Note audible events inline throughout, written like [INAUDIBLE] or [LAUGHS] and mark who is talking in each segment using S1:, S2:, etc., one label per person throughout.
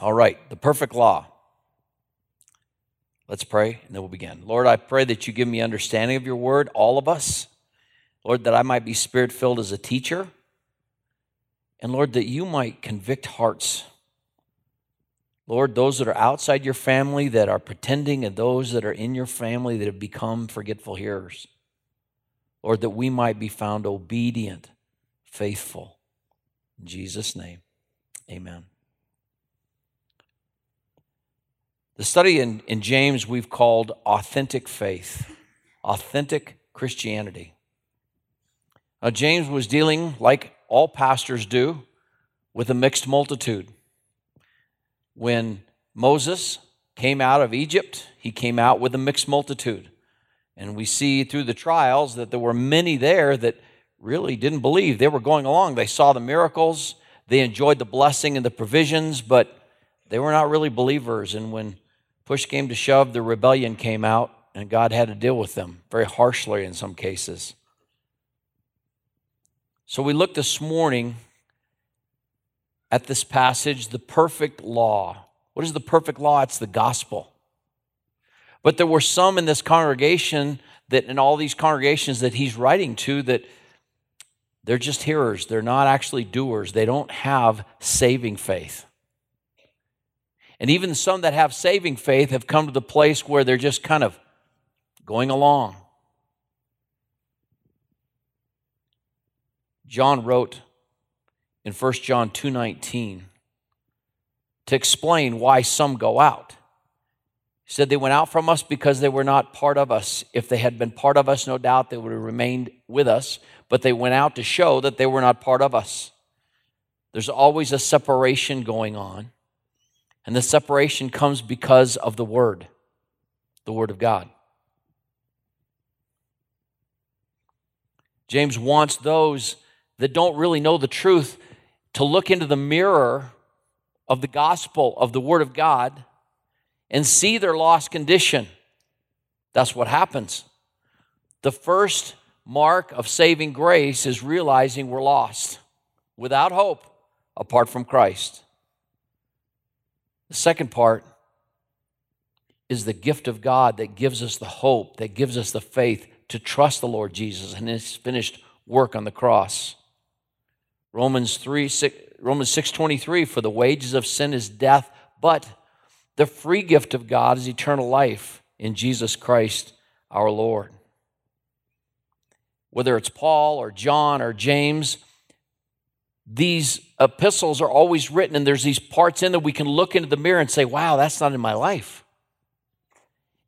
S1: All right, the perfect law. Let's pray and then we'll begin. Lord, I pray that you give me understanding of your word, all of us. Lord, that I might be spirit filled as a teacher. And Lord, that you might convict hearts. Lord, those that are outside your family that are pretending, and those that are in your family that have become forgetful hearers. Lord, that we might be found obedient, faithful. In Jesus' name, amen. The study in, in James we've called authentic faith, authentic Christianity. Now, James was dealing, like all pastors do, with a mixed multitude. When Moses came out of Egypt, he came out with a mixed multitude. And we see through the trials that there were many there that really didn't believe. They were going along, they saw the miracles, they enjoyed the blessing and the provisions, but they were not really believers. And when push came to shove, the rebellion came out, and God had to deal with them very harshly in some cases. So we look this morning at this passage, the perfect law. What is the perfect law? It's the gospel. But there were some in this congregation that, in all these congregations that he's writing to, that they're just hearers. They're not actually doers. They don't have saving faith. And even some that have saving faith have come to the place where they're just kind of going along. John wrote in 1 John 2:19 to explain why some go out. He said they went out from us because they were not part of us. If they had been part of us, no doubt they would have remained with us, but they went out to show that they were not part of us. There's always a separation going on. And the separation comes because of the Word, the Word of God. James wants those that don't really know the truth to look into the mirror of the gospel, of the Word of God, and see their lost condition. That's what happens. The first mark of saving grace is realizing we're lost, without hope, apart from Christ. The second part is the gift of God that gives us the hope, that gives us the faith to trust the Lord Jesus and his finished work on the cross. Romans 3 6, Romans 6:23 for the wages of sin is death, but the free gift of God is eternal life in Jesus Christ our Lord. Whether it's Paul or John or James, these epistles are always written, and there's these parts in that we can look into the mirror and say, wow, that's not in my life.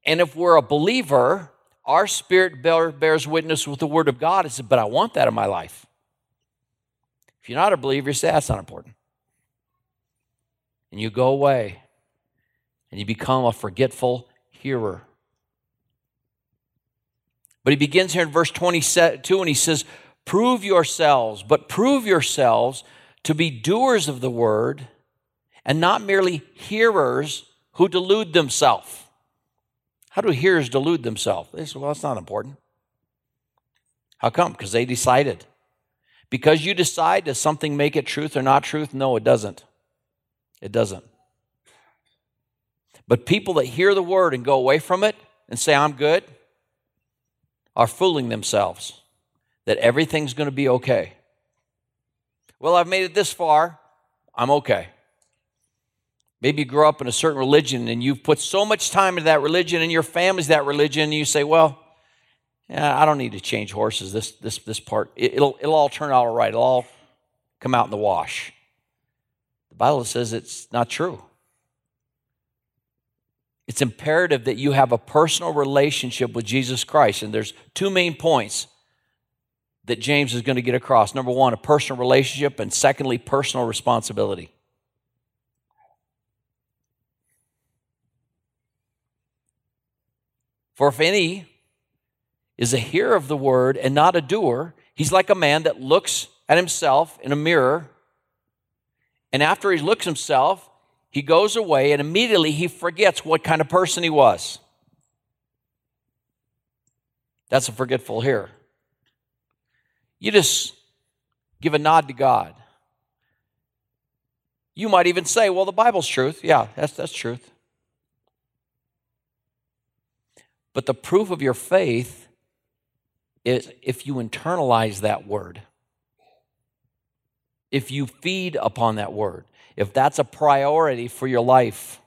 S1: And if we're a believer, our spirit bears witness with the word of God. It says, but I want that in my life. If you're not a believer, you say, that's not important. And you go away and you become a forgetful hearer. But he begins here in verse 22 and he says, Prove yourselves, but prove yourselves to be doers of the word and not merely hearers who delude themselves. How do hearers delude themselves? They say, well, that's not important. How come? Because they decided. Because you decide, does something make it truth or not truth? No, it doesn't. It doesn't. But people that hear the word and go away from it and say, I'm good, are fooling themselves that everything's going to be okay. Well, I've made it this far, I'm okay. Maybe you grow up in a certain religion and you've put so much time into that religion and your family's that religion, and you say, Well, yeah, I don't need to change horses. This, this, this part, it, will it'll all turn out all right. It'll all come out in the wash. The Bible says it's not true. It's imperative that you have a personal relationship with Jesus Christ. And there's two main points that James is going to get across. Number one, a personal relationship, and secondly, personal responsibility. For if any is a hearer of the word and not a doer, he's like a man that looks at himself in a mirror, and after he looks himself, he goes away and immediately he forgets what kind of person he was. That's a forgetful hearer. You just give a nod to God. You might even say, well, the Bible's truth. Yeah, that's, that's truth. But the proof of your faith is if you internalize that word, if you feed upon that word, if that's a priority for your life.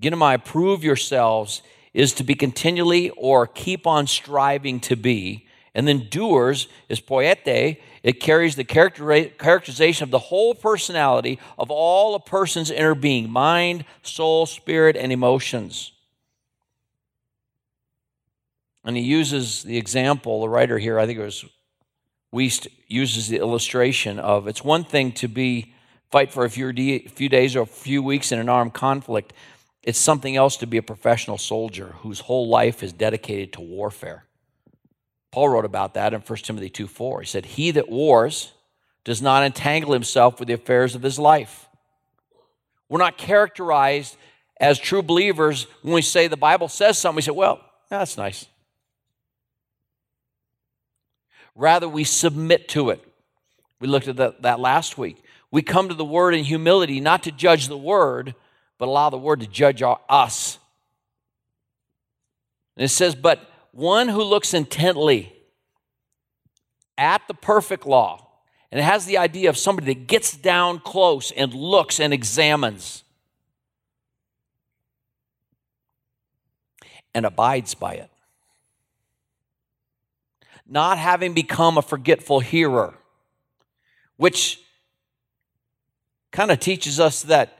S1: Ginomai, prove yourselves is to be continually or keep on striving to be. And then doers is poiete, it carries the characterization of the whole personality of all a person's inner being mind, soul, spirit, and emotions. And he uses the example, the writer here, I think it was Wuest, uses the illustration of it's one thing to be fight for a few, few days or a few weeks in an armed conflict. It's something else to be a professional soldier whose whole life is dedicated to warfare. Paul wrote about that in 1 Timothy 2 4. He said, He that wars does not entangle himself with the affairs of his life. We're not characterized as true believers when we say the Bible says something. We say, Well, that's nice. Rather, we submit to it. We looked at that, that last week. We come to the word in humility, not to judge the word, but allow the word to judge our, us. And it says, But one who looks intently at the perfect law, and it has the idea of somebody that gets down close and looks and examines and abides by it. Not having become a forgetful hearer, which kind of teaches us that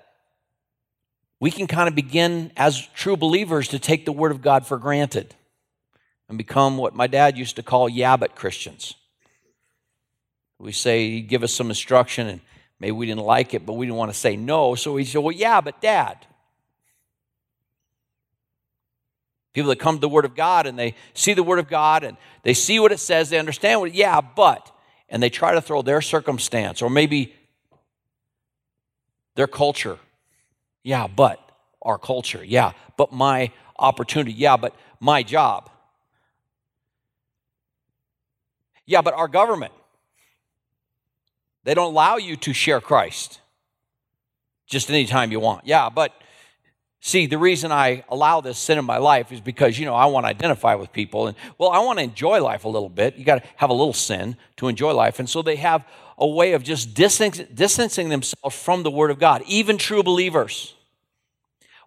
S1: we can kind of begin as true believers to take the Word of God for granted and become what my dad used to call yabbit Christians. We say, give us some instruction, and maybe we didn't like it, but we didn't want to say no. So we said, well, yeah, but dad. People that come to the Word of God and they see the Word of God and they see what it says, they understand what, yeah, but, and they try to throw their circumstance or maybe their culture. Yeah, but our culture. Yeah, but my opportunity. Yeah, but my job. Yeah, but our government, they don't allow you to share Christ just anytime you want. Yeah, but see, the reason I allow this sin in my life is because, you know, I want to identify with people. And, well, I want to enjoy life a little bit. You got to have a little sin to enjoy life. And so they have a way of just distancing themselves from the Word of God, even true believers.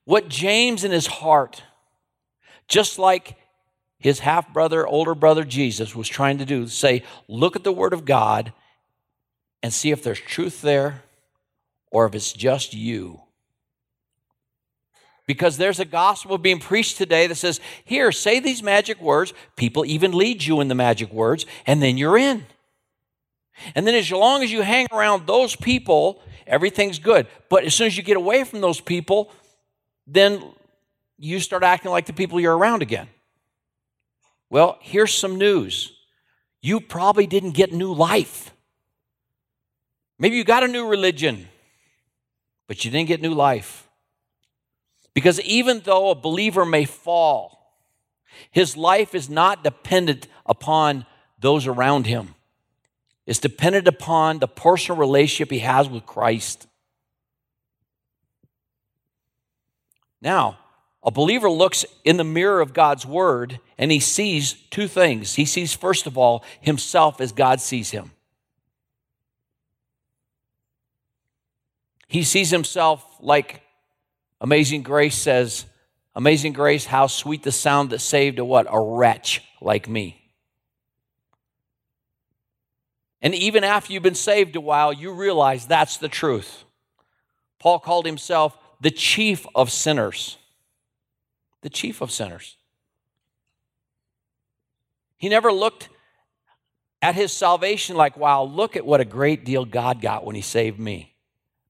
S1: What James in his heart, just like his half brother, older brother Jesus was trying to do. Say, look at the Word of God and see if there's truth there or if it's just you. Because there's a gospel being preached today that says, here, say these magic words. People even lead you in the magic words, and then you're in. And then as long as you hang around those people, everything's good. But as soon as you get away from those people, then you start acting like the people you're around again. Well, here's some news. You probably didn't get new life. Maybe you got a new religion, but you didn't get new life. Because even though a believer may fall, his life is not dependent upon those around him. It's dependent upon the personal relationship he has with Christ. Now, a believer looks in the mirror of God's word and he sees two things. He sees, first of all, himself as God sees him. He sees himself like Amazing Grace says, Amazing Grace, how sweet the sound that saved a what? A wretch like me. And even after you've been saved a while, you realize that's the truth. Paul called himself the chief of sinners the chief of sinners. He never looked at his salvation like, wow, look at what a great deal God got when he saved me.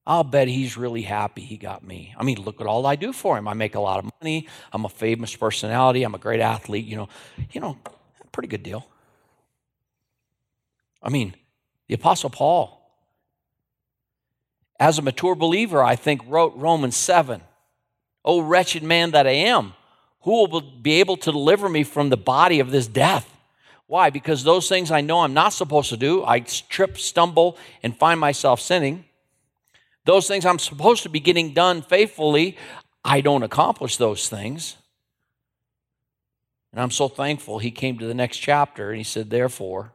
S1: I'll bet he's really happy he got me. I mean, look at all I do for him. I make a lot of money. I'm a famous personality. I'm a great athlete. You know, you know, pretty good deal. I mean, the Apostle Paul, as a mature believer, I think wrote Romans 7. Oh, wretched man that I am. Who will be able to deliver me from the body of this death? Why? Because those things I know I'm not supposed to do, I trip, stumble, and find myself sinning. Those things I'm supposed to be getting done faithfully, I don't accomplish those things. And I'm so thankful he came to the next chapter and he said, Therefore,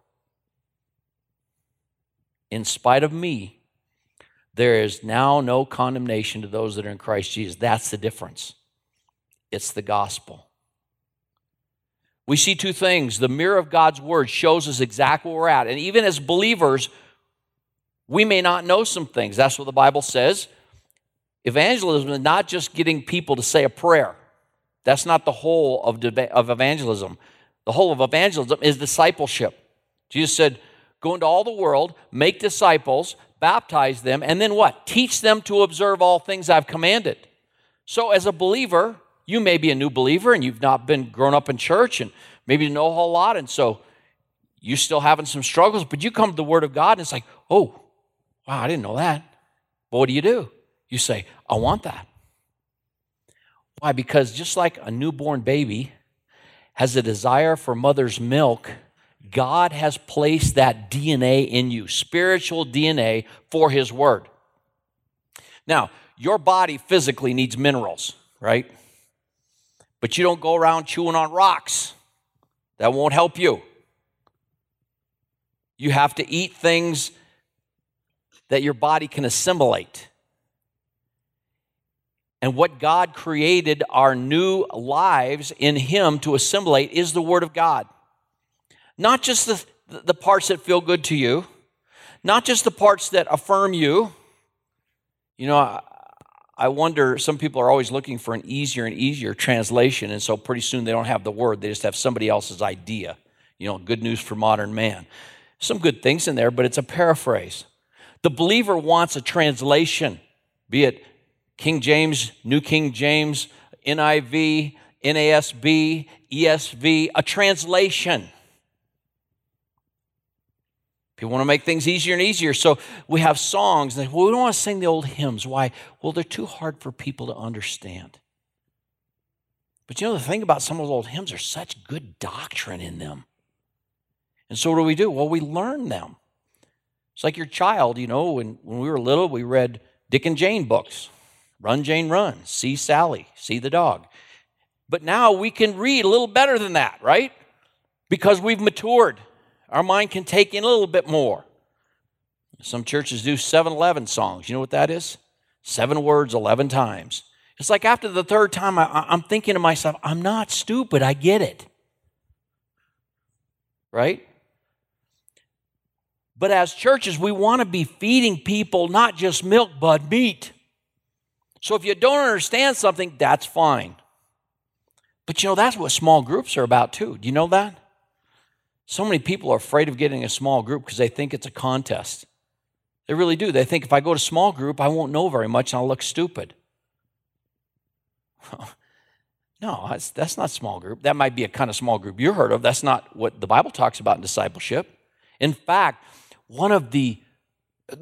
S1: in spite of me, there is now no condemnation to those that are in Christ Jesus. That's the difference. It's the gospel. We see two things. The mirror of God's word shows us exactly where we're at. And even as believers, we may not know some things. That's what the Bible says. Evangelism is not just getting people to say a prayer. That's not the whole of, of evangelism. The whole of evangelism is discipleship. Jesus said, Go into all the world, make disciples, baptize them, and then what? Teach them to observe all things I've commanded. So, as a believer, you may be a new believer and you've not been grown up in church and maybe you know a whole lot, and so you're still having some struggles, but you come to the Word of God and it's like, oh, wow, I didn't know that. But what do you do? You say, I want that. Why? Because just like a newborn baby has a desire for mother's milk, God has placed that DNA in you, spiritual DNA for His Word. Now, your body physically needs minerals, right? But you don't go around chewing on rocks. That won't help you. You have to eat things that your body can assimilate. And what God created our new lives in Him to assimilate is the Word of God. Not just the, the parts that feel good to you, not just the parts that affirm you. You know, I, I wonder, some people are always looking for an easier and easier translation, and so pretty soon they don't have the word, they just have somebody else's idea. You know, good news for modern man. Some good things in there, but it's a paraphrase. The believer wants a translation, be it King James, New King James, NIV, NASB, ESV, a translation. People want to make things easier and easier. So we have songs. And well, we don't want to sing the old hymns. Why? Well, they're too hard for people to understand. But you know, the thing about some of those old hymns are such good doctrine in them. And so what do we do? Well, we learn them. It's like your child, you know, when, when we were little, we read Dick and Jane books. Run, Jane, run. See Sally. See the dog. But now we can read a little better than that, right? Because we've matured. Our mind can take in a little bit more. Some churches do 711 songs. You know what that is? Seven words, 11 times. It's like after the third time, I, I'm thinking to myself, I'm not stupid. I get it. Right? But as churches, we want to be feeding people not just milk, but meat. So if you don't understand something, that's fine. But you know, that's what small groups are about too. Do you know that? So many people are afraid of getting a small group because they think it's a contest. They really do. They think if I go to small group, I won't know very much and I'll look stupid. [LAUGHS] no, that's, that's not small group. That might be a kind of small group you heard of. That's not what the Bible talks about in discipleship. In fact, one of the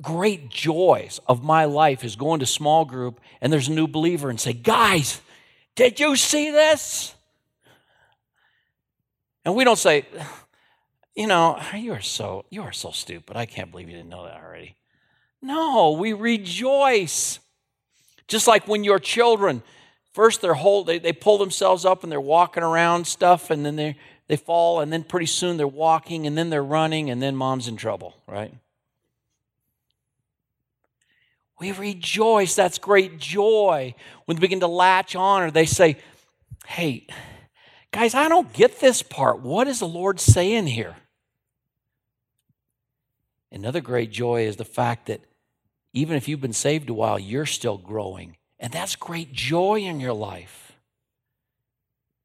S1: great joys of my life is going to small group and there's a new believer and say, guys, did you see this? And we don't say, you know, [SIGHS] you are so you are so stupid. I can't believe you didn't know that already. No, we rejoice. Just like when your children, first they're whole, they, they pull themselves up and they're walking around stuff, and then they they fall, and then pretty soon they're walking, and then they're running, and then mom's in trouble, right? We rejoice. That's great joy. When they begin to latch on, or they say, Hey, guys, I don't get this part. What is the Lord saying here? Another great joy is the fact that even if you've been saved a while, you're still growing. And that's great joy in your life.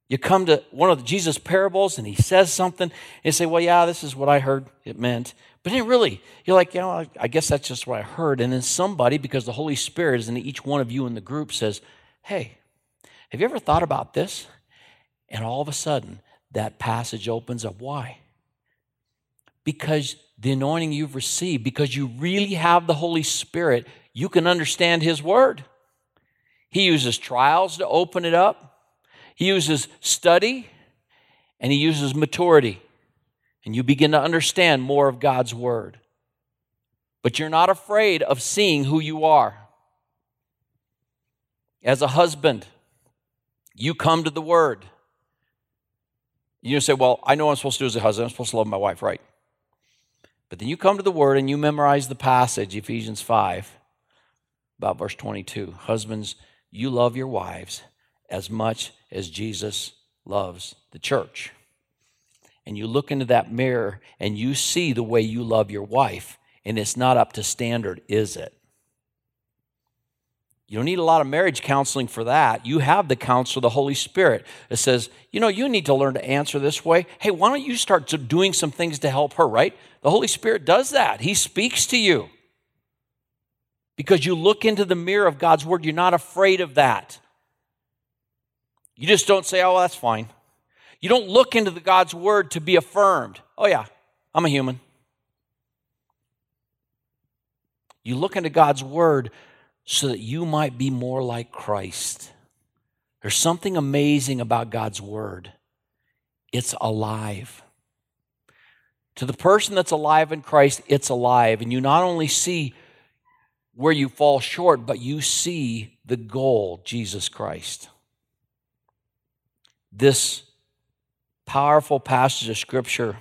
S1: You come to one of Jesus parables and he says something, and you say, Well, yeah, this is what I heard it meant. But it really, you're like, you know, I guess that's just what I heard. And then somebody, because the Holy Spirit is in each one of you in the group, says, Hey, have you ever thought about this? And all of a sudden, that passage opens up. Why? Because the anointing you've received, because you really have the Holy Spirit, you can understand His Word. He uses trials to open it up, He uses study, and He uses maturity. and you begin to understand more of God's Word. But you're not afraid of seeing who you are. As a husband, you come to the Word. You say, Well, I know what I'm supposed to do as a husband. I'm supposed to love my wife, right? But then you come to the Word and you memorize the passage, Ephesians 5, about verse 22. Husbands, you love your wives as much as Jesus loves the church. And you look into that mirror and you see the way you love your wife, and it's not up to standard, is it? You don't need a lot of marriage counseling for that. You have the counsel of the Holy Spirit that says, you know, you need to learn to answer this way. Hey, why don't you start doing some things to help her, right? The Holy Spirit does that. He speaks to you. Because you look into the mirror of God's Word, you're not afraid of that. You just don't say, oh, well, that's fine. You don't look into the God's Word to be affirmed. Oh, yeah, I'm a human. You look into God's Word so that you might be more like Christ. There's something amazing about God's Word, it's alive. To the person that's alive in Christ, it's alive. And you not only see where you fall short, but you see the goal, Jesus Christ. This powerful passage of Scripture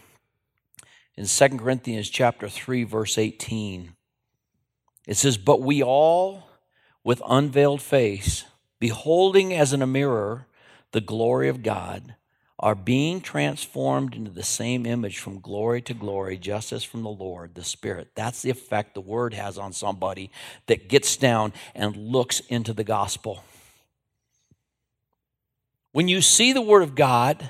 S1: in 2 Corinthians chapter 3, verse 18. It says, But we all with unveiled face, beholding as in a mirror the glory of God, are being transformed into the same image from glory to glory, just as from the Lord, the Spirit. That's the effect the Word has on somebody that gets down and looks into the gospel. When you see the Word of God,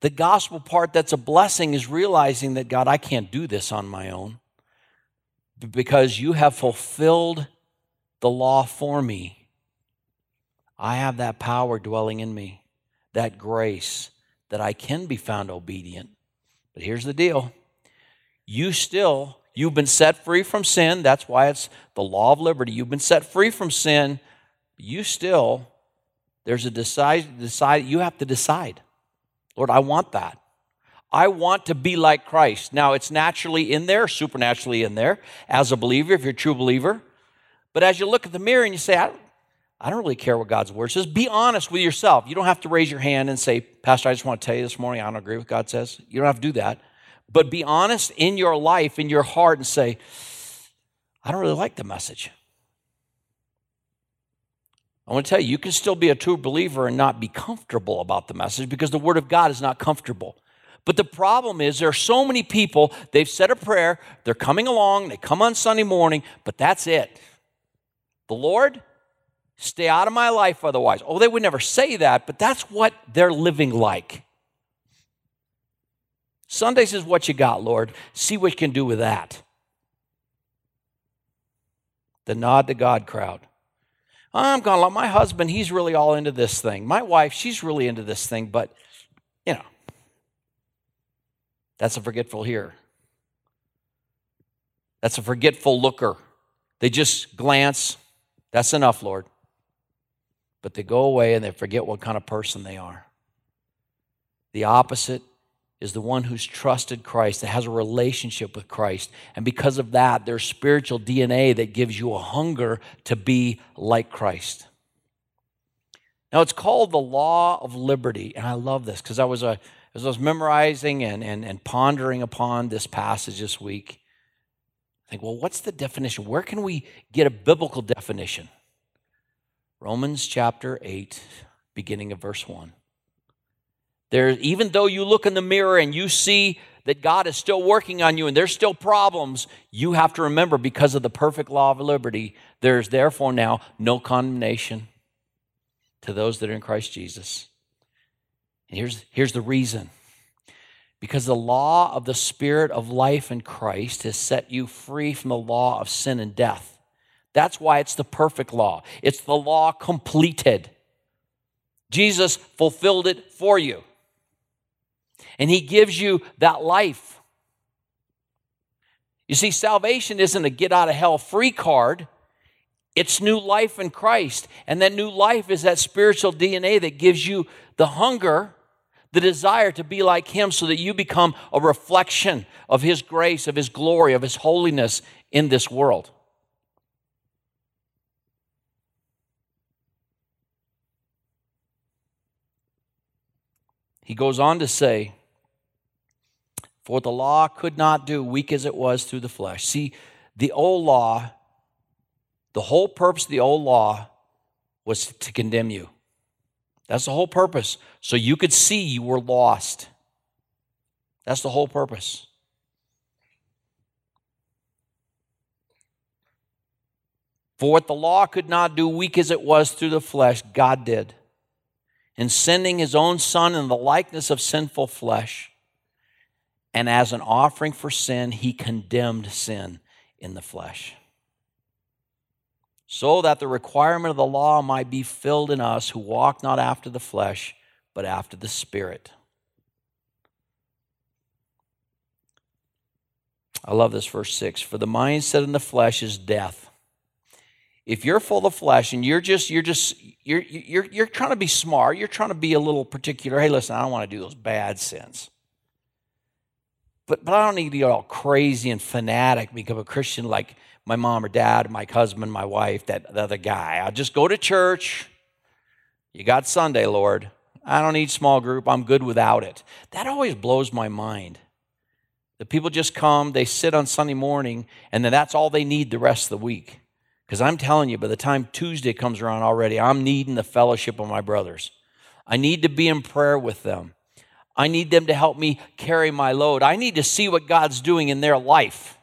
S1: the gospel part that's a blessing is realizing that, God, I can't do this on my own because you have fulfilled the law for me. I have that power dwelling in me, that grace that I can be found obedient. But here's the deal you still, you've been set free from sin. That's why it's the law of liberty. You've been set free from sin. You still, there's a decide, decide you have to decide. Lord, I want that. I want to be like Christ. Now, it's naturally in there, supernaturally in there, as a believer, if you're a true believer. But as you look at the mirror and you say, I I don't really care what God's word says, be honest with yourself. You don't have to raise your hand and say, Pastor, I just want to tell you this morning, I don't agree with God says. You don't have to do that. But be honest in your life, in your heart, and say, I don't really like the message. I want to tell you, you can still be a true believer and not be comfortable about the message because the Word of God is not comfortable. But the problem is, there are so many people, they've said a prayer, they're coming along, they come on Sunday morning, but that's it. The Lord, stay out of my life otherwise. Oh, they would never say that, but that's what they're living like. Sundays is what you got, Lord. See what you can do with that. The nod to God crowd. I'm going to let my husband, he's really all into this thing. My wife, she's really into this thing, but, you know, that's a forgetful here. That's a forgetful looker. They just glance, that's enough, Lord. But they go away and they forget what kind of person they are. The opposite is the one who's trusted Christ, that has a relationship with Christ. And because of that, there's spiritual DNA that gives you a hunger to be like Christ. Now, it's called the law of liberty. And I love this because I was, a, as I was memorizing and, and, and pondering upon this passage this week, I think, well, what's the definition? Where can we get a biblical definition? Romans chapter 8, beginning of verse 1. There, even though you look in the mirror and you see that God is still working on you and there's still problems, you have to remember because of the perfect law of liberty, there's therefore now no condemnation to those that are in Christ Jesus. And here's, here's the reason because the law of the Spirit of life in Christ has set you free from the law of sin and death. That's why it's the perfect law, it's the law completed. Jesus fulfilled it for you. And he gives you that life. You see, salvation isn't a get out of hell free card. It's new life in Christ. And that new life is that spiritual DNA that gives you the hunger the desire to be like Him so that you become a reflection of His grace, of His glory, of His holiness in this world. He goes on to say, For the law could not do, weak as it was through the flesh. See, the old law, the whole purpose of the old law was to condemn you. That's the whole purpose. So you could see you were lost. That's the whole purpose. For what the law could not do, weak as it was through the flesh, God did. In sending his own Son in the likeness of sinful flesh, and as an offering for sin, he condemned sin in the flesh so that the requirement of the law might be filled in us who walk not after the flesh, but after the Spirit. I love this verse 6. For the mindset in the flesh is death. If you're full of flesh and you're just you're just you're you're you're trying to be smart, you're trying to be a little particular. Hey, listen, I don't want to do those bad sins. But but I don't need to get all crazy and fanatic, become a Christian like my mom or dad, my husband, my wife, that the other guy. I'll just go to church. You got Sunday, Lord. I don't need small group. I'm good without it. That always blows my mind. The people just come, they sit on Sunday morning, and then that's all they need the rest of the week. Because I'm telling you, by the time Tuesday comes around already, I'm needing the fellowship of my brothers. I need to be in prayer with them. I need them to help me carry my load. I need to see what God's doing in their life.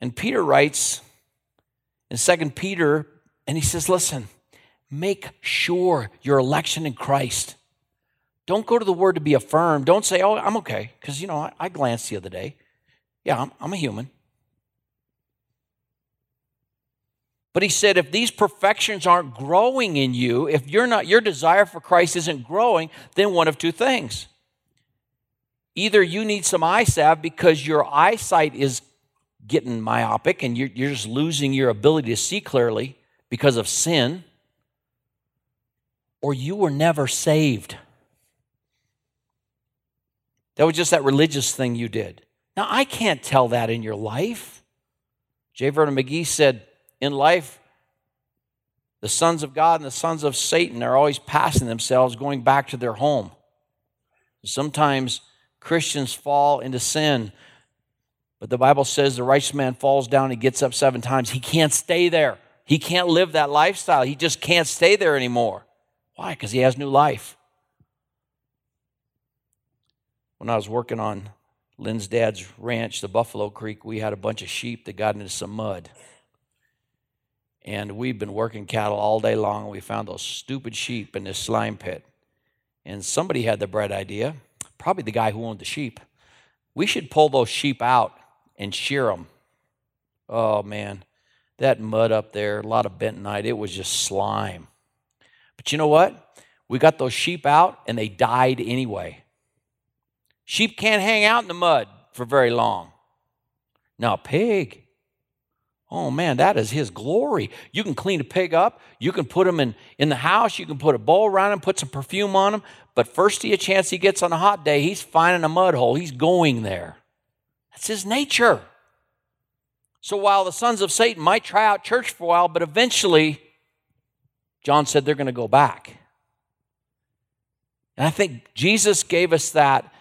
S1: And Peter writes in 2 Peter, and he says, Listen, make sure your election in Christ. Don't go to the word to be affirmed. Don't say, Oh, I'm okay. Because, you know, I, I, glanced the other day. Yeah, I'm, I'm a human. But he said, if these perfections aren't growing in you, if you're not, your desire for Christ isn't growing, then one of two things. Either you need some eye salve because your eyesight is getting myopic and you're, you're just losing your ability to see clearly because of sin, or you were never saved. That was just that religious thing you did. Now, I can't tell that in your life. J. Vernon McGee said, in life, the sons of God and the sons of Satan are always passing themselves, going back to their home. Sometimes Christians fall into sin but the Bible says the righteous man falls down, he gets up seven times. He can't stay there. He can't live that lifestyle. He just can't stay there anymore. Why? Because he has new life. When I was working on Lynn's dad's ranch, the Buffalo Creek, we had a bunch of sheep that got into some mud. And we've been working cattle all day long, and we found those stupid sheep in this slime pit. And somebody had the bright idea, probably the guy who owned the sheep. We should pull those sheep out and shear them. Oh man, that mud up there, a lot of bentonite, it was just slime. But you know what? We got those sheep out and they died anyway. Sheep can't hang out in the mud for very long. Now, pig, oh man, that is his glory. You can clean a pig up, you can put him in, in the house, you can put a bowl around him, put some perfume on him, but first a chance he gets on a hot day, he's finding a mud hole, he's going there. That's his nature. So while the sons of Satan might try out church for a while, but eventually, John said they're going to go back. And I think Jesus gave us that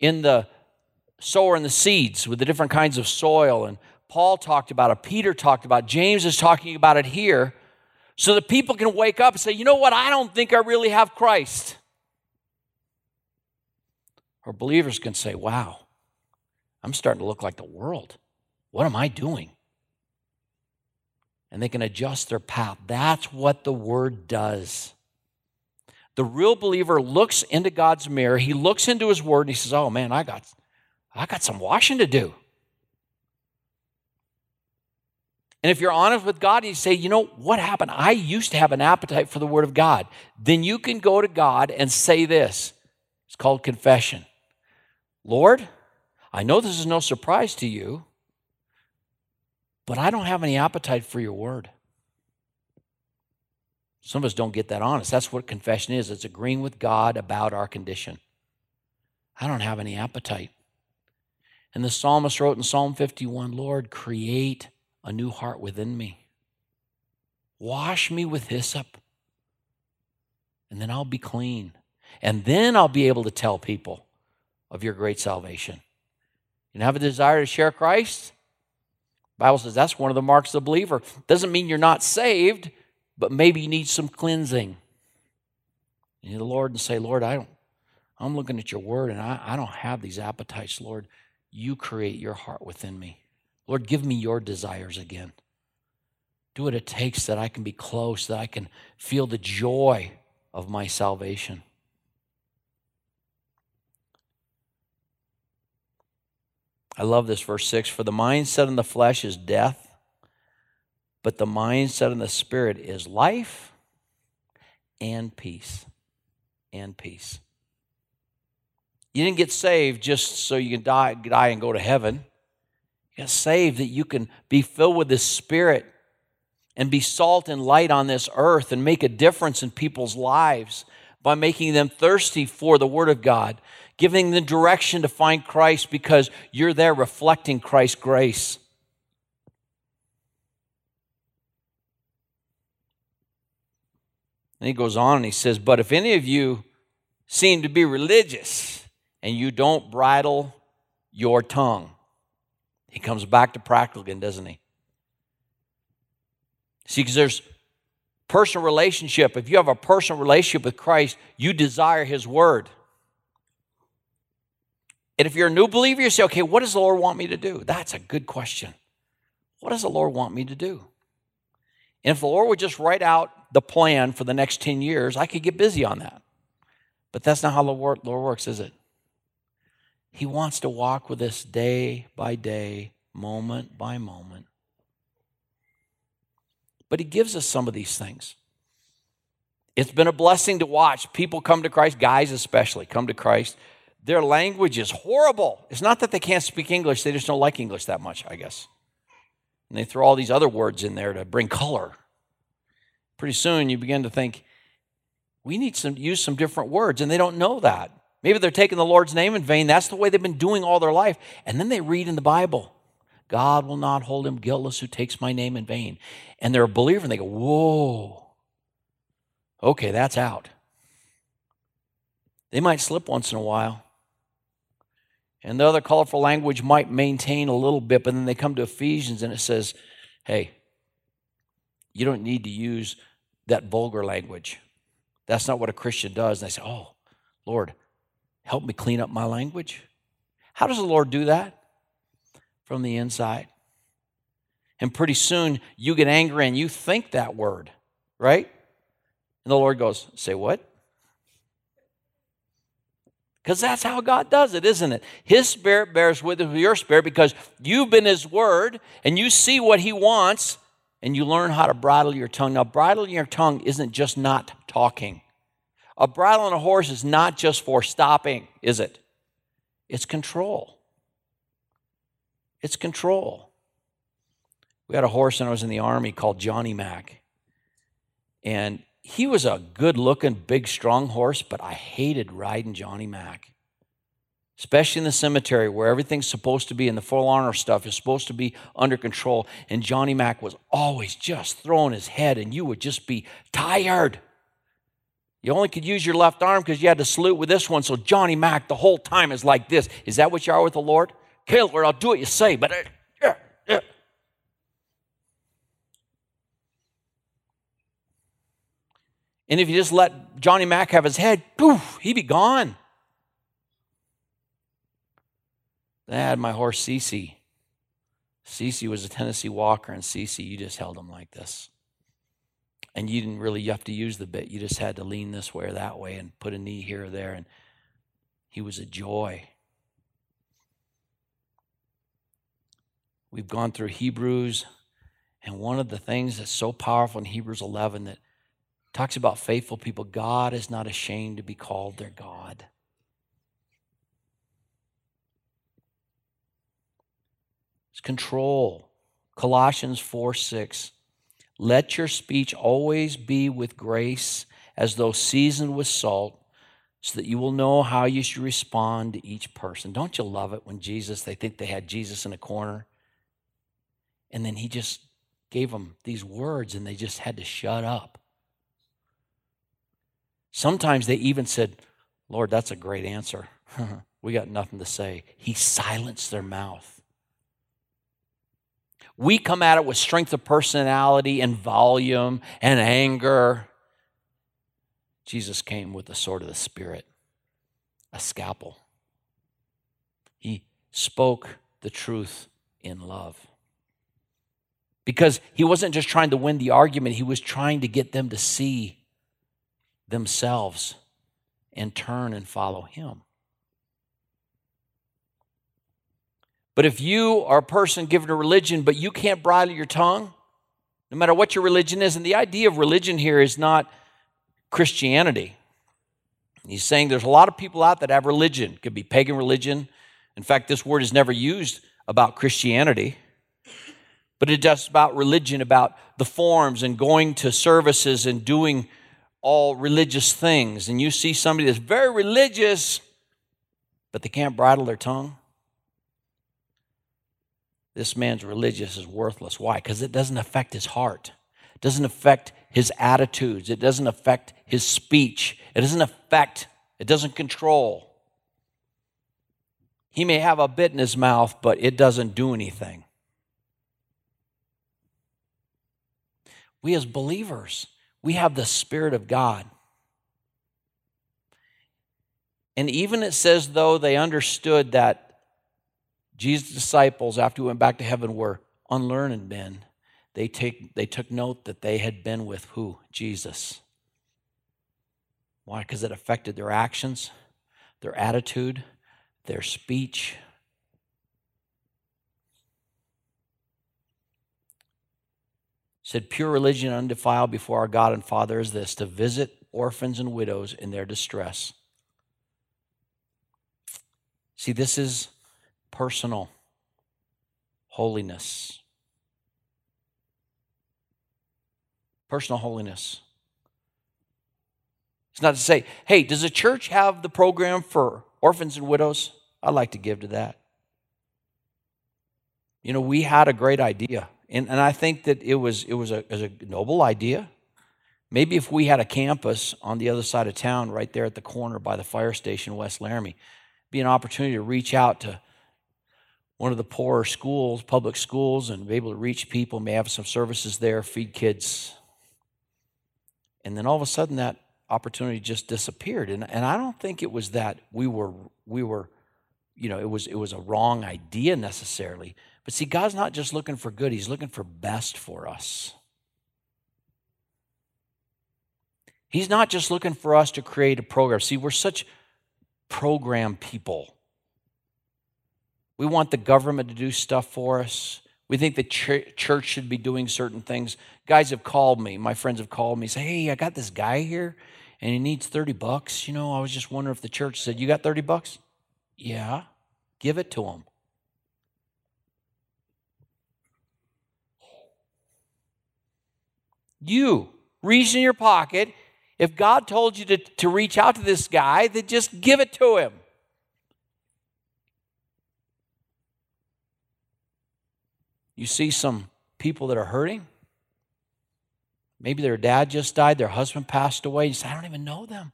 S1: in the sower and the seeds with the different kinds of soil. And Paul talked about it, Peter talked about it, James is talking about it here, so that people can wake up and say, you know what, I don't think I really have Christ. Or believers can say, wow, I'm starting to look like the world. What am I doing? And they can adjust their path. That's what the word does. The real believer looks into God's mirror, he looks into his word, and he says, Oh man, I got, I got some washing to do. And if you're honest with God, you say, you know, what happened? I used to have an appetite for the Word of God. Then you can go to God and say this. It's called confession. Lord, I know this is no surprise to you, but I don't have any appetite for your word. Some of us don't get that honest. That's what confession is it's agreeing with God about our condition. I don't have any appetite. And the psalmist wrote in Psalm 51 Lord, create a new heart within me. Wash me with hyssop, and then I'll be clean. And then I'll be able to tell people of your great salvation. You have a desire to share Christ? The Bible says that's one of the marks of the believer. Doesn't mean you're not saved, but maybe you need some cleansing. Need the Lord and say, Lord, I don't, I'm looking at your word and I, I don't have these appetites, Lord. You create your heart within me. Lord, give me your desires again. Do what it takes that I can be close, that I can feel the joy of my salvation. I love this verse 6 For the mindset in the flesh is death, but the mindset in the spirit is life and peace. And peace. You didn't get saved just so you can die, die and go to heaven. You got saved that you can be filled with the Spirit and be salt and light on this earth and make a difference in people's lives by making them thirsty for the Word of God, giving them direction to find Christ because you're there reflecting Christ's grace. And he goes on and he says, But if any of you seem to be religious and you don't bridle your tongue, he comes back to practical again, doesn't he? See, because there's personal relationship. If you have a personal relationship with Christ, you desire his word. And if you're a new believer, you say, okay, what does the Lord want me to do? That's a good question. What does the Lord want me to do? And if the Lord would just write out the plan for the next 10 years, I could get busy on that. But that's not how the Lord works, is it? He wants to walk with us day by day, moment by moment. But He gives us some of these things. It's been a blessing to watch people come to Christ, guys especially, come to Christ. Their language is horrible. It's not that they can't speak English, they just don't like English that much, I guess. And they throw all these other words in there to bring color. Pretty soon you begin to think, we need to use some different words, and they don't know that. Maybe they're taking the Lord's name in vain. That's the way they've been doing all their life. And then they read in the Bible, God will not hold him guiltless who takes my name in vain. And they're a believer and they go, Whoa, okay, that's out. They might slip once in a while. And the other colorful language might maintain a little bit, but then they come to Ephesians and it says, Hey, you don't need to use that vulgar language. That's not what a Christian does. And they say, Oh, Lord, help me clean up my language. How does the Lord do that? From the inside. And pretty soon you get angry and you think that word, right? And the Lord goes, Say what? Because that's how God does it, isn't it? His spirit bears with your spirit because you've been His word and you see what He wants and you learn how to bridle your tongue. Now, bridling your tongue isn't just not talking. A bridle on a horse is not just for stopping, is it? It's control. It's control. We had a horse when I was in the army called Johnny Mac. And he was a good looking, big, strong horse, but I hated riding Johnny Mac. Especially in the cemetery where everything's supposed to be and the full honor stuff is supposed to be under control. And Johnny Mac was always just throwing his head, and you would just be tired. You only could use your left arm because you had to salute with this one. So Johnny Mac the whole time is like this. Is that what you are with the Lord? Okay, Lord, I'll do what you say, but. Uh, uh, uh. And if you just let Johnny Mac have his head, poof, he'd be gone. Then I had my horse Cece. Cece was a Tennessee Walker, and Cece, you just held him like this and you didn't really you have to use the bit. You just had to lean this way or that way and put a knee here or there. And he was a joy. We've gone through Hebrews, and one of the things that's so powerful in Hebrews 11 that talks about faithful people God is not ashamed to be called their God. It's control. Colossians 4 6. Let your speech always be with grace, as though seasoned with salt, so that you will know how you should respond to each person. Don't you love it when Jesus, they think they had Jesus in a corner? And then he just gave them these words and they just had to shut up. Sometimes they even said, Lord, that's a great answer. [LAUGHS] we got nothing to say. He silenced their mouth. We come at it with strength of personality and volume and anger. Jesus came with the sword of the Spirit, a scalpel. He spoke the truth in love. Because he wasn't just trying to win the argument, he was trying to get them to see themselves and turn and follow him. But if you are a person given a religion, but you can't bridle your tongue, no matter what your religion is, and the idea of religion here is not Christianity. He's saying there's a lot of people out that have religion. It could be pagan religion. In fact, this word is never used about Christianity, but it's just about religion, about the forms and going to services and doing all religious things. And you see somebody that's very religious, but they can't bridle their tongue this man's religious is worthless. Why? Because it doesn't affect his heart. It doesn't affect his attitudes. It doesn't affect his speech. It doesn't affect, it doesn't control. He may have a bit in his mouth, but it doesn't do anything. We as believers, we have the Spirit of God. And even it says, though they understood that Jesus' disciples, after he went back to heaven, were unlearned men. They, take, they took note that they had been with who? Jesus. Why? Because it affected their actions, their attitude, their speech. said, Pure religion undefiled before our God and Father is this to visit orphans and widows in their distress. See, this is personal holiness. Personal holiness. It's not to say, hey, does the church have the program for orphans and widows? I'd like to give to that. You know, we had a great idea. And, and I think that it was, it, was a, it was a noble idea. Maybe if we had a campus on the other side of town, right there at the corner by the fire station, West Laramie, be an opportunity to reach out to one of the poorer schools, public schools, and be able to reach people, may have some services there, feed kids. And then all of a sudden that opportunity just disappeared. And, and I don't think it was that we were we were, you know, it was it was a wrong idea necessarily. But see, God's not just looking for good, He's looking for best for us. He's not just looking for us to create a program. See, we're such program people. We want the government to do stuff for us. We think the ch- church should be doing certain things. Guys have called me, my friends have called me, say, hey, I got this guy here and he needs 30 bucks. You know, I was just wondering if the church said, You got 30 bucks? Yeah, give it to him. You reach in your pocket. If God told you to, to reach out to this guy, then just give it to him. You see some people that are hurting. Maybe their dad just died, their husband passed away. You say, I don't even know them.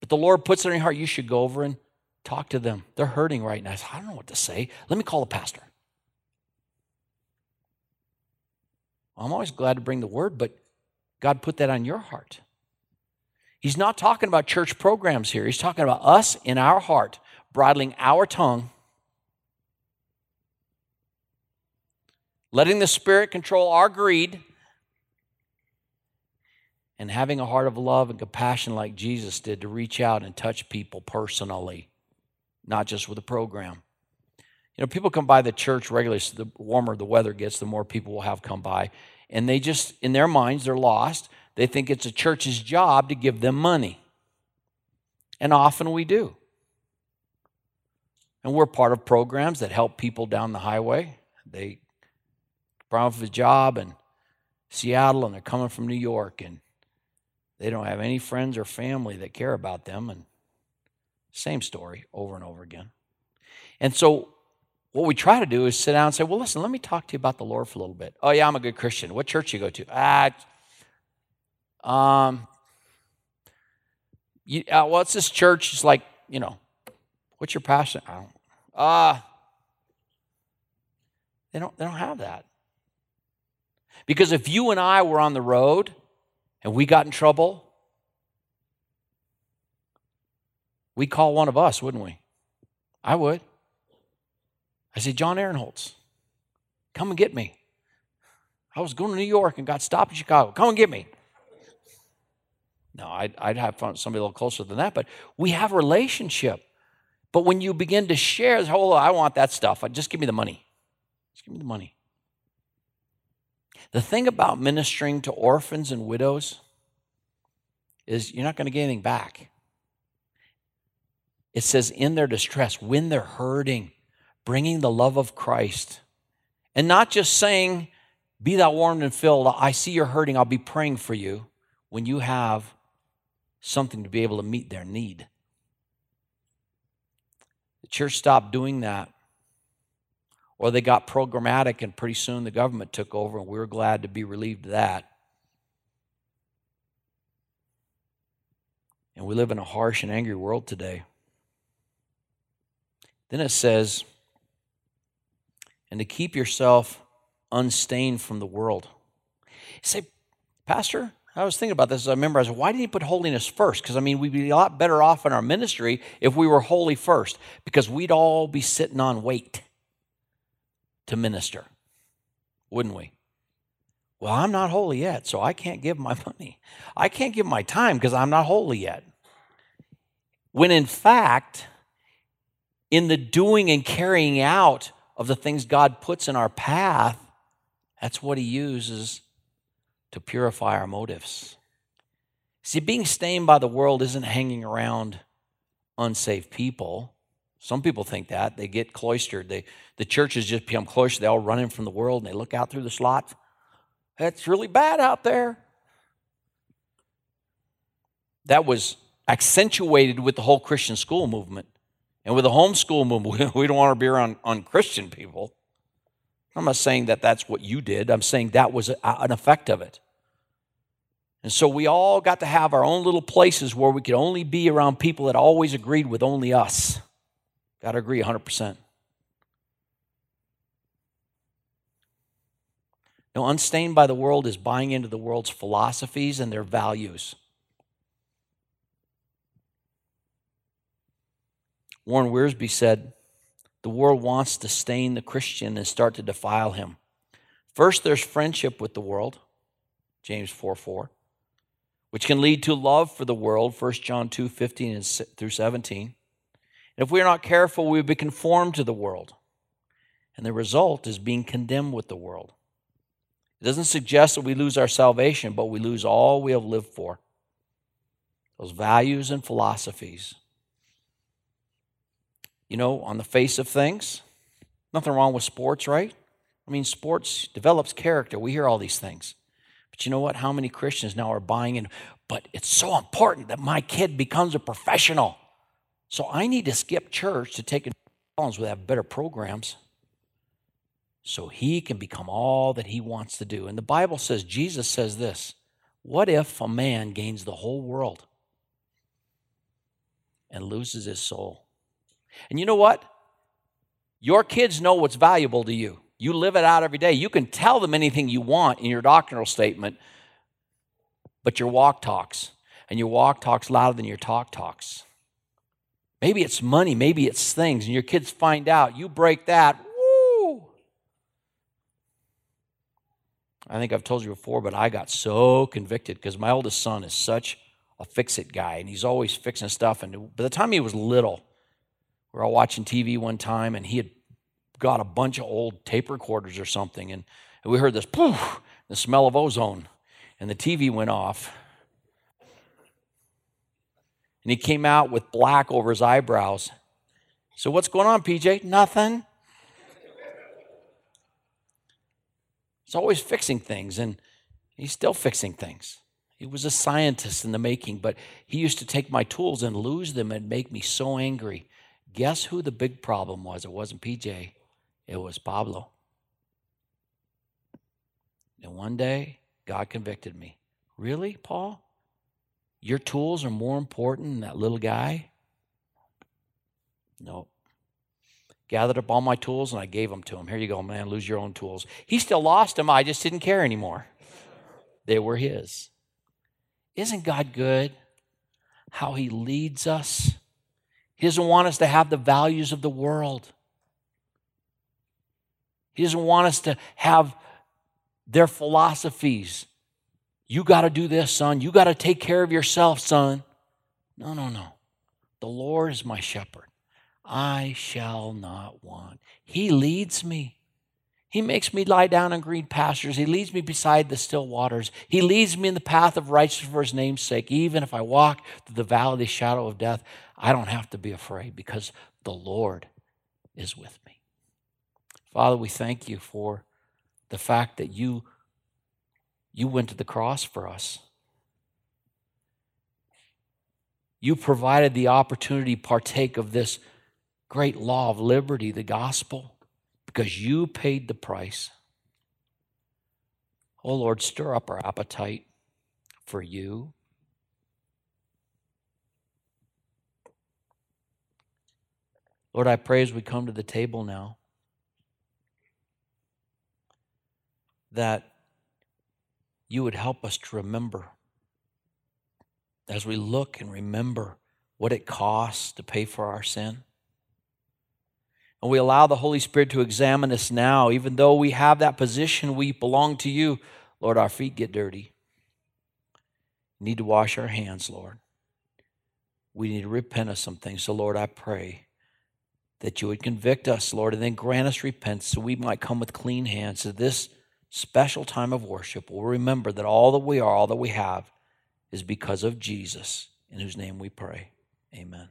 S1: But the Lord puts it in your heart, you should go over and talk to them. They're hurting right now. I, say, I don't know what to say. Let me call the pastor. I'm always glad to bring the word, but God put that on your heart. He's not talking about church programs here. He's talking about us in our heart, bridling our tongue letting the Spirit control our greed, and having a heart of love and compassion like Jesus did to reach out and touch people personally, not just with a program. You know, people come by the church regularly. So the warmer the weather gets, the more people will have come by. And they just, in their minds, they're lost. They think it's a church's job to give them money. And often we do. And we're part of programs that help people down the highway. They problem with a job in Seattle and they're coming from New York and they don't have any friends or family that care about them. And same story over and over again. And so what we try to do is sit down and say, well, listen, let me talk to you about the Lord for a little bit. Oh, yeah, I'm a good Christian. What church you go to? Ah, um, you, uh, well, it's this church. It's like, you know, what's your passion? I don't, uh, they don't, they don't have that. Because if you and I were on the road and we got in trouble, we'd call one of us, wouldn't we? I would. I say, John Aaronholtz, come and get me. I was going to New York and got stopped in Chicago. Come and get me. No, I'd, I'd have somebody a little closer than that, but we have a relationship. But when you begin to share, oh, I want that stuff. Just give me the money. Just give me the money. The thing about ministering to orphans and widows is you're not going to get anything back. It says, in their distress, when they're hurting, bringing the love of Christ. And not just saying, Be thou warmed and filled. I see you're hurting. I'll be praying for you when you have something to be able to meet their need. The church stopped doing that. Or they got programmatic, and pretty soon the government took over, and we were glad to be relieved of that. And we live in a harsh and angry world today. Then it says, and to keep yourself unstained from the world. You say, Pastor, I was thinking about this. I remember I said, why did he put holiness first? Because I mean, we'd be a lot better off in our ministry if we were holy first, because we'd all be sitting on wait to minister, wouldn't we? Well, I'm not holy yet, so I can't give my [LAUGHS] money. I can't give my time because I'm not holy yet. When in fact, in the doing and carrying out of the things God puts in our path, that's what He uses to purify our motives. See, being stained by the world isn't hanging around unsaved people. Some people think that. They get cloistered. They, the churches just become cloistered. They all run in from the world and they look out through the slots. That's really bad out there. That was accentuated with the whole Christian school movement. And with the homeschool movement, [LAUGHS] we don't want to be around unchristian people. I'm not saying that that's what you did. I'm saying that was an effect of it. And so we all got to have our own little places where we could only be around people that always agreed with only us. Got to agree 100%. Now, unstained by the world is buying into the world's philosophies and their values. Warren Wiersbe said, The world wants to stain the Christian and start to defile him. First, there's friendship with the world, James 4 4, which can lead to love for the world, 1 John 2 15 through 17. If we are not careful, we will be conformed to the world. And the result is being condemned with the world. It doesn't suggest that we lose our salvation, but we lose all we have lived for those values and philosophies you know, on the face of things. Nothing wrong with sports, right? I mean, sports develops character. We hear all these things. But you know what? How many Christians now are buying in? But it's so important that my kid becomes a professional. So I need to skip church to take challenge with have better programs so he can become all that he wants to do. And the Bible says, Jesus says this What if a man gains the whole world and loses his soul? And you know what? Your kids know what's valuable to you. You live it out every day. You can tell them anything you want in your doctrinal statement, but your walk talks. And your walk talks louder than your talk talks. Maybe it's money, maybe it's things, and your kids find out. You break that, woo! I think I've told you before, but I got so convicted because my oldest son is such a fix it guy, and he's always fixing stuff. And by the time he was little, we were all watching TV one time, and he had got a bunch of old tape recorders or something, and we heard this poof, the smell of ozone, and the TV went off. And he came out with black over his eyebrows. So, what's going on, PJ? Nothing. It's always fixing things. And He's still fixing things. He was a scientist in the making, but he used to take my tools and lose them and make me so angry. Guess who the big problem was? It wasn't PJ, it was Pablo. And one day, God convicted me. Really, Paul? Your tools are more important than that little guy? No. Gathered up all my tools and I gave them to him. Here you go, man, lose your own tools. He still lost them. I just didn't care anymore. They were his. Isn't God good? How he leads us. He doesn't want us to have the values of the world. He doesn't want us to have their philosophies. You got to do this, son. You got to take care of yourself, son. No, no, no. The Lord is my shepherd. I shall not want. He leads me. He makes me lie down in green pastures. He leads me beside the still waters. He leads me in the path of righteousness for his name's sake. Even if I walk through the valley of the shadow of death, I don't have to be afraid because the Lord is with me. Father, we thank you for the fact that you, you went to the cross for us. You provided the opportunity to partake of this great law of liberty, the gospel, because you paid the price. Oh Lord, stir up our appetite for you. Lord, I pray as we come to the table now that you would help us to remember as we look and remember what it costs to pay for our sin. And we allow the Holy Spirit to examine us now, even though we have that position, we belong to you. Lord, our feet get dirty. We need to wash our hands, Lord. We need to repent of some things. So, Lord, I pray that you would convict us, Lord, and then grant us repentance so we might come with clean hands to this special time of worship. We'll remember that all that we are, all that we have, is because of Jesus, in whose name we pray. Amen.